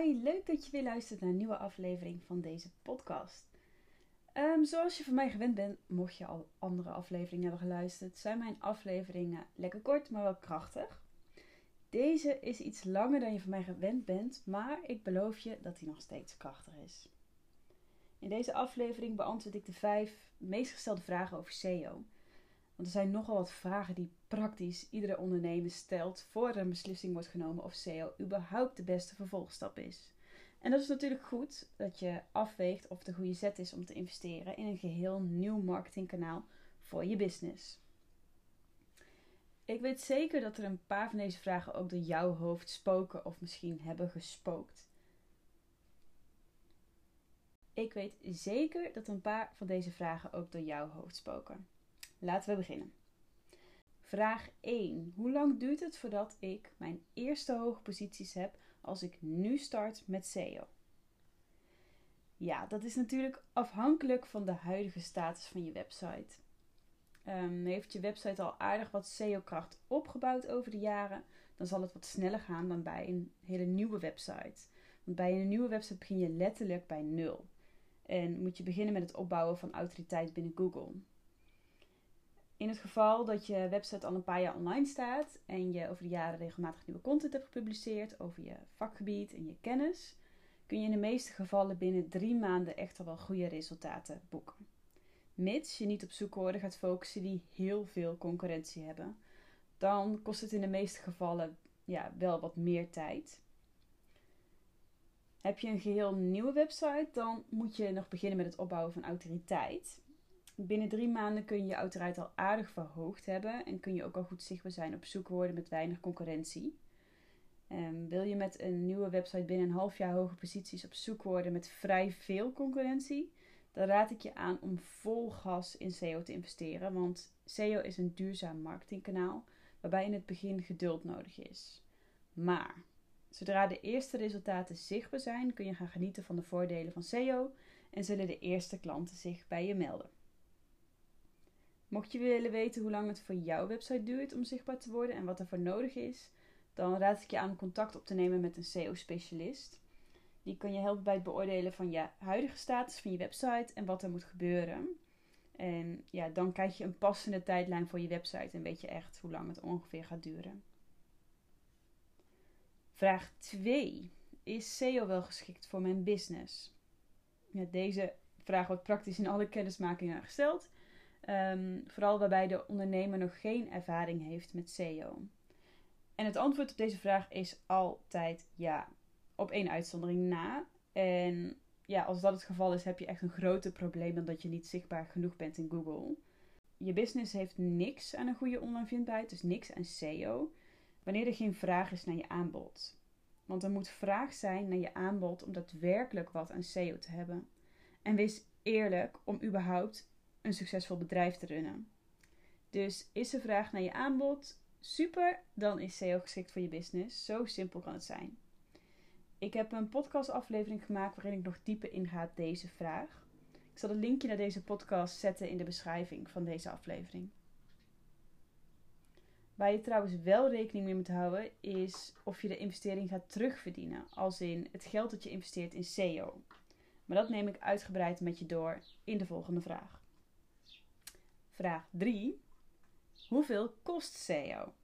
Hi, leuk dat je weer luistert naar een nieuwe aflevering van deze podcast. Ehm, zoals je van mij gewend bent, mocht je al andere afleveringen hebben geluisterd, zijn mijn afleveringen lekker kort, maar wel krachtig. Deze is iets langer dan je van mij gewend bent, maar ik beloof je dat hij nog steeds krachtig is. In deze aflevering beantwoord ik de vijf meest gestelde vragen over SEO. Want er zijn nogal wat vragen die praktisch iedere ondernemer stelt voor er een beslissing wordt genomen of SEO überhaupt de beste vervolgstap is. En dat is natuurlijk goed dat je afweegt of de goede zet is om te investeren in een geheel nieuw marketingkanaal voor je business. Ik weet zeker dat er een paar van deze vragen ook door jouw hoofd spoken of misschien hebben gespookt. Ik weet zeker dat een paar van deze vragen ook door jouw hoofd spoken. Laten we beginnen. Vraag 1. Hoe lang duurt het voordat ik mijn eerste hoge posities heb als ik nu start met SEO? Ja, dat is natuurlijk afhankelijk van de huidige status van je website. Um, heeft je website al aardig wat SEO-kracht opgebouwd over de jaren, dan zal het wat sneller gaan dan bij een hele nieuwe website. Want bij een nieuwe website begin je letterlijk bij nul. En moet je beginnen met het opbouwen van autoriteit binnen Google. In het geval dat je website al een paar jaar online staat en je over de jaren regelmatig nieuwe content hebt gepubliceerd over je vakgebied en je kennis, kun je in de meeste gevallen binnen drie maanden echter wel goede resultaten boeken. Mits je niet op zoekwoorden gaat focussen die heel veel concurrentie hebben, dan kost het in de meeste gevallen ja, wel wat meer tijd. Heb je een geheel nieuwe website, dan moet je nog beginnen met het opbouwen van autoriteit. Binnen drie maanden kun je je uiteraard al aardig verhoogd hebben en kun je ook al goed zichtbaar zijn op zoekwoorden met weinig concurrentie. Um, wil je met een nieuwe website binnen een half jaar hoge posities op zoekwoorden met vrij veel concurrentie, dan raad ik je aan om vol gas in SEO te investeren, want SEO is een duurzaam marketingkanaal waarbij in het begin geduld nodig is. Maar zodra de eerste resultaten zichtbaar zijn, kun je gaan genieten van de voordelen van SEO en zullen de eerste klanten zich bij je melden. Mocht je willen weten hoe lang het voor jouw website duurt om zichtbaar te worden en wat er voor nodig is, dan raad ik je aan contact op te nemen met een SEO-specialist. Die kan je helpen bij het beoordelen van je huidige status van je website en wat er moet gebeuren. En ja, dan krijg je een passende tijdlijn voor je website en weet je echt hoe lang het ongeveer gaat duren. Vraag 2. Is SEO wel geschikt voor mijn business? Ja, deze vraag wordt praktisch in alle kennismakingen gesteld. Ehm, vooral waarbij de ondernemer nog geen ervaring heeft met SEO. En het antwoord op deze vraag is altijd ja. Op één uitzondering na. En ja, als dat het geval is, heb je echt een groter probleem dan dat je niet zichtbaar genoeg bent in Google. Je business heeft niks aan een goede online vindbaarheid, dus niks aan SEO, wanneer er geen vraag is naar je aanbod. Want er moet vraag zijn naar je aanbod om daadwerkelijk wat aan SEO te hebben. En wees eerlijk om überhaupt een succesvol bedrijf te runnen. Dus is er vraag naar je aanbod? Super, dan is SEO geschikt voor je business. Zo simpel kan het zijn. Ik heb een podcastaflevering gemaakt waarin ik nog dieper inga op deze vraag. Ik zal het linkje naar deze podcast zetten in de beschrijving van deze aflevering. Waar je trouwens wel rekening mee moet houden, is of je de investering gaat terugverdienen. Als in het geld dat je investeert in SEO. Maar dat neem ik uitgebreid met je door in de volgende vraag. Vraag 3. Hoeveel kost SEO?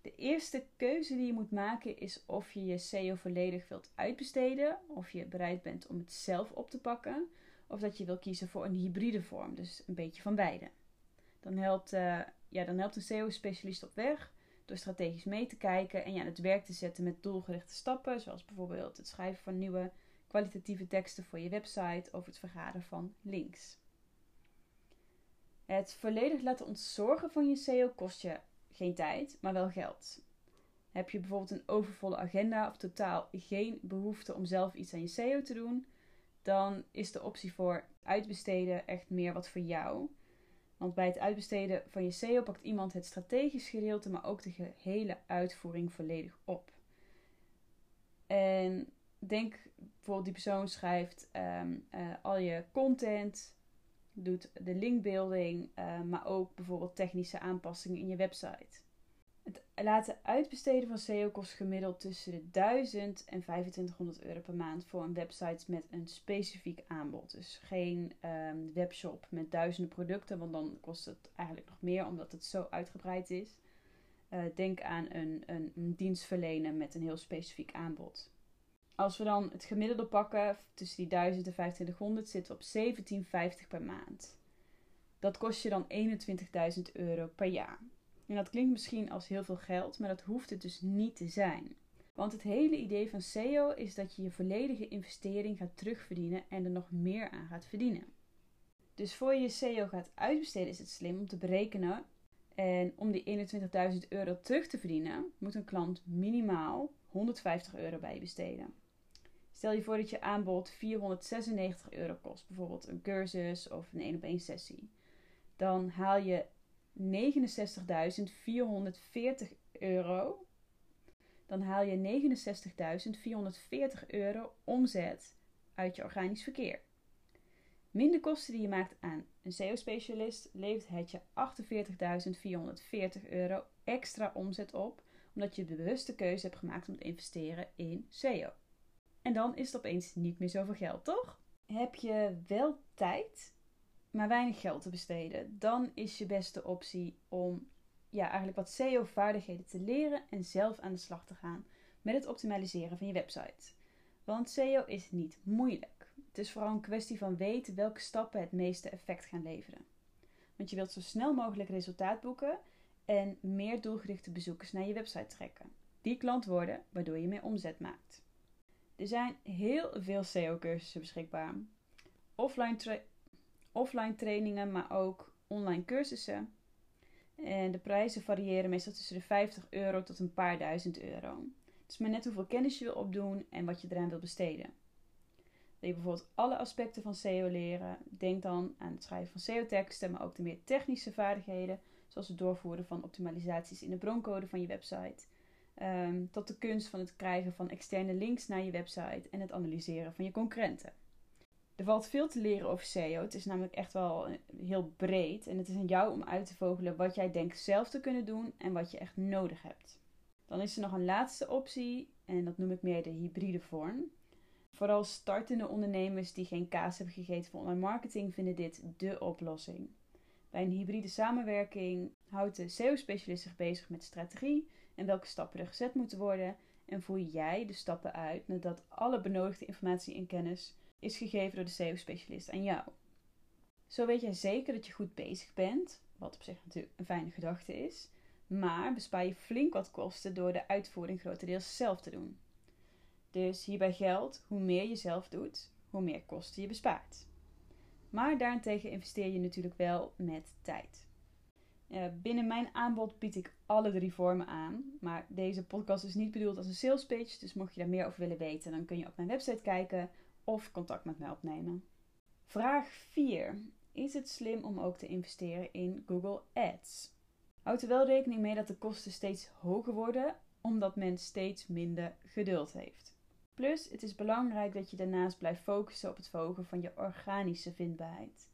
De eerste keuze die je moet maken is of je je SEO volledig wilt uitbesteden, of je bereid bent om het zelf op te pakken, of dat je wil kiezen voor een hybride vorm, dus een beetje van beide. Dan helpt, uh, ja, dan helpt een SEO-specialist op weg door strategisch mee te kijken en aan het werk te zetten met doelgerichte stappen, zoals bijvoorbeeld het schrijven van nieuwe kwalitatieve teksten voor je website of het vergaren van links. Het volledig laten ontzorgen van je SEO kost je geen tijd, maar wel geld. Heb je bijvoorbeeld een overvolle agenda of totaal geen behoefte om zelf iets aan je SEO te doen, dan is de optie voor uitbesteden echt meer wat voor jou. Want bij het uitbesteden van je SEO pakt iemand het strategisch gedeelte, maar ook de gehele uitvoering volledig op. En denk bijvoorbeeld die persoon schrijft ehm, eh, al je content, doet de linkbuilding, uh, maar ook bijvoorbeeld technische aanpassingen in je website. Het laten uitbesteden van SEO kost gemiddeld tussen de 1000 en 2500 euro per maand voor een website met een specifiek aanbod. Dus geen um, webshop met duizenden producten, want dan kost het eigenlijk nog meer omdat het zo uitgebreid is. Uh, denk aan een, een, een met een heel specifiek aanbod. Als we dan het gemiddelde pakken tussen die 1000 en 2500 zitten we op 17,50 per maand. Dat kost je dan 21.000 euro per jaar. En dat klinkt misschien als heel veel geld, maar dat hoeft het dus niet te zijn. Want het hele idee van SEO is dat je je volledige investering gaat terugverdienen en er nog meer aan gaat verdienen. Dus voor je je SEO gaat uitbesteden is het slim om te berekenen. En om die 21.000 euro terug te verdienen, moet een klant minimaal 150 euro bij je besteden. Stel je voor dat je aanbod 496 euro kost, bijvoorbeeld een cursus of een 1 op 1 sessie. Dan haal je 69.440 euro. Dan haal je 69.440 euro omzet uit je organisch verkeer. Minder kosten die je maakt aan een SEO-specialist levert het je 48.440 euro extra omzet op, omdat je de bewuste keuze hebt gemaakt om te investeren in SEO. En dan is het opeens niet meer zoveel geld, toch? Heb je wel tijd maar weinig geld te besteden, dan is je beste optie om ja, eigenlijk wat SEO-vaardigheden te leren en zelf aan de slag te gaan met het optimaliseren van je website. Want SEO is niet moeilijk. Het is vooral een kwestie van weten welke stappen het meeste effect gaan leveren. Want je wilt zo snel mogelijk resultaat boeken en meer doelgerichte bezoekers naar je website trekken. Die klant worden waardoor je meer omzet maakt. Er zijn heel veel SEO-cursussen beschikbaar. Offline offline trainingen, maar ook online cursussen. En de prijzen variëren meestal tussen de 50 euro tot een paar duizend euro. Het is maar net hoeveel kennis je wil opdoen en wat je eraan wil besteden. Wil je bijvoorbeeld alle aspecten van SEO leren? Denk dan aan het schrijven van SEO-teksten, maar ook de meer technische vaardigheden, zoals het doorvoeren van optimalisaties in de broncode van je website. Um, tot de kunst van het krijgen van externe links naar je website en het analyseren van je concurrenten. Er valt veel te leren over SEO. Het is namelijk echt wel heel breed. En het is aan jou om uit te vogelen wat jij denkt zelf te kunnen doen en wat je echt nodig hebt. Dan is er nog een laatste optie en dat noem ik meer de hybride vorm. Vooral startende ondernemers die geen kaas hebben gegeten van online marketing vinden dit de oplossing. Bij een hybride samenwerking houdt de SEO-specialist zich bezig met strategie en welke stappen er gezet moeten worden en voer jij de stappen uit nadat alle benodigde informatie en kennis is gegeven door de SEO-specialist aan jou. Zo weet jij zeker dat je goed bezig bent, wat op zich natuurlijk een fijne gedachte is, maar bespaar je flink wat kosten door de uitvoering grotendeels zelf te doen. Dus hierbij geldt, hoe meer je zelf doet, hoe meer kosten je bespaart. Maar daarentegen investeer je natuurlijk wel met tijd. Uh, binnen mijn aanbod bied ik alle drie vormen aan. Maar deze podcast is niet bedoeld als een sales pitch. Dus mocht je daar meer over willen weten, dan kun je op mijn website kijken of contact met mij opnemen. Vraag 4. Is het slim om ook te investeren in Google Ads? Houd er wel rekening mee dat de kosten steeds hoger worden, omdat men steeds minder geduld heeft. Plus, het is belangrijk dat je daarnaast blijft focussen op het verhogen van je organische vindbaarheid.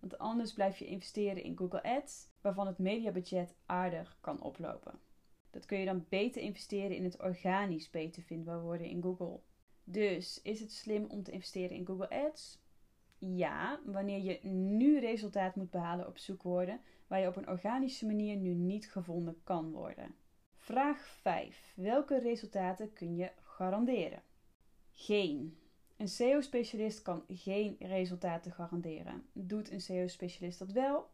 Want anders blijf je investeren in Google Ads, waarvan het mediabudget aardig kan oplopen. Dat kun je dan beter investeren in het organisch beter vindbaar worden in Google. Dus is het slim om te investeren in Google Ads? Ja, wanneer je nu resultaat moet behalen op zoekwoorden waar je op een organische manier nu niet gevonden kan worden. Vraag 5. Welke resultaten kun je garanderen? Geen. Een SEO-specialist kan geen resultaten garanderen. Doet een SEO-specialist dat wel?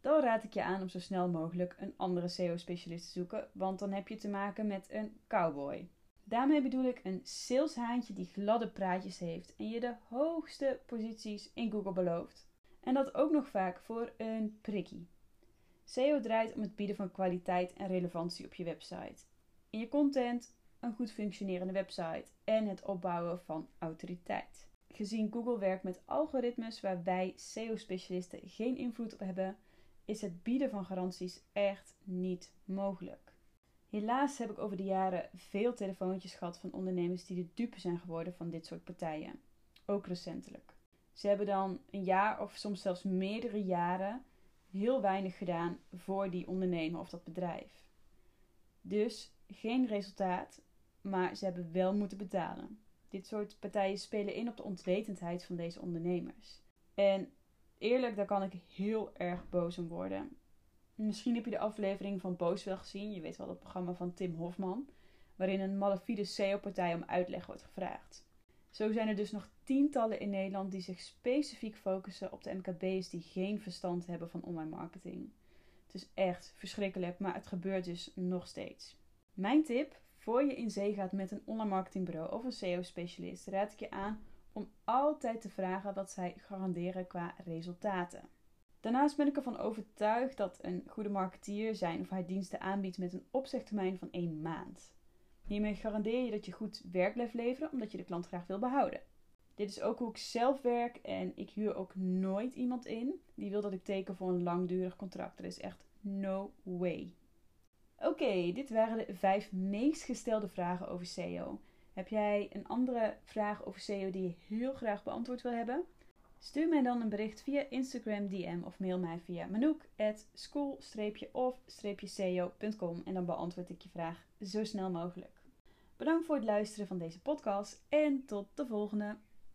Dan raad ik je aan om zo snel mogelijk een andere SEO-specialist te zoeken, want dan heb je te maken met een cowboy. Daarmee bedoel ik een saleshaantje die gladde praatjes heeft en je de hoogste posities in Google belooft. En dat ook nog vaak voor een prikkie. SEO draait om het bieden van kwaliteit en relevantie op je website. In je content, een goed functionerende website en het opbouwen van autoriteit. Gezien Google werkt met algoritmes waar wij SEO-specialisten geen invloed op hebben, is het bieden van garanties echt niet mogelijk. Helaas heb ik over de jaren veel telefoontjes gehad van ondernemers die de dupe zijn geworden van dit soort partijen. Ook recentelijk. Ze hebben dan een jaar of soms zelfs meerdere jaren heel weinig gedaan voor die ondernemer of dat bedrijf. Dus geen resultaat, maar ze hebben wel moeten betalen. Dit soort partijen spelen in op de onwetendheid van deze ondernemers. En eerlijk, daar kan ik heel erg boos om worden. Misschien heb je de aflevering van Boos wel gezien. Je weet wel dat programma van Tim Hofman. Waarin een malafide CEO-partij om uitleg wordt gevraagd. Zo zijn er dus nog tientallen in Nederland die zich specifiek focussen op de MKB's die geen verstand hebben van online marketing. Het is echt verschrikkelijk, maar het gebeurt dus nog steeds. Mijn tip voor je in zee gaat met een online marketingbureau of een SEO-specialist, raad ik je aan om altijd te vragen wat zij garanderen qua resultaten. Daarnaast ben ik ervan overtuigd dat een goede marketeer zijn of haar diensten aanbiedt met een opzegtermijn van één maand. Hiermee garandeer je dat je goed werk blijft leveren omdat je de klant graag wil behouden. Dit is ook hoe ik zelf werk en ik huur ook nooit iemand in die wil dat ik teken voor een langdurig contract. Er is echt no way. Oké, dit waren de vijf meest gestelde vragen over SEO. Heb jij een andere vraag over SEO die je heel graag beantwoord wil hebben? Stuur mij dan een bericht via Instagram DM of mail mij via manouk@school-of-seo.com en dan beantwoord ik je vraag zo snel mogelijk. Bedankt voor het luisteren van deze podcast en tot de volgende.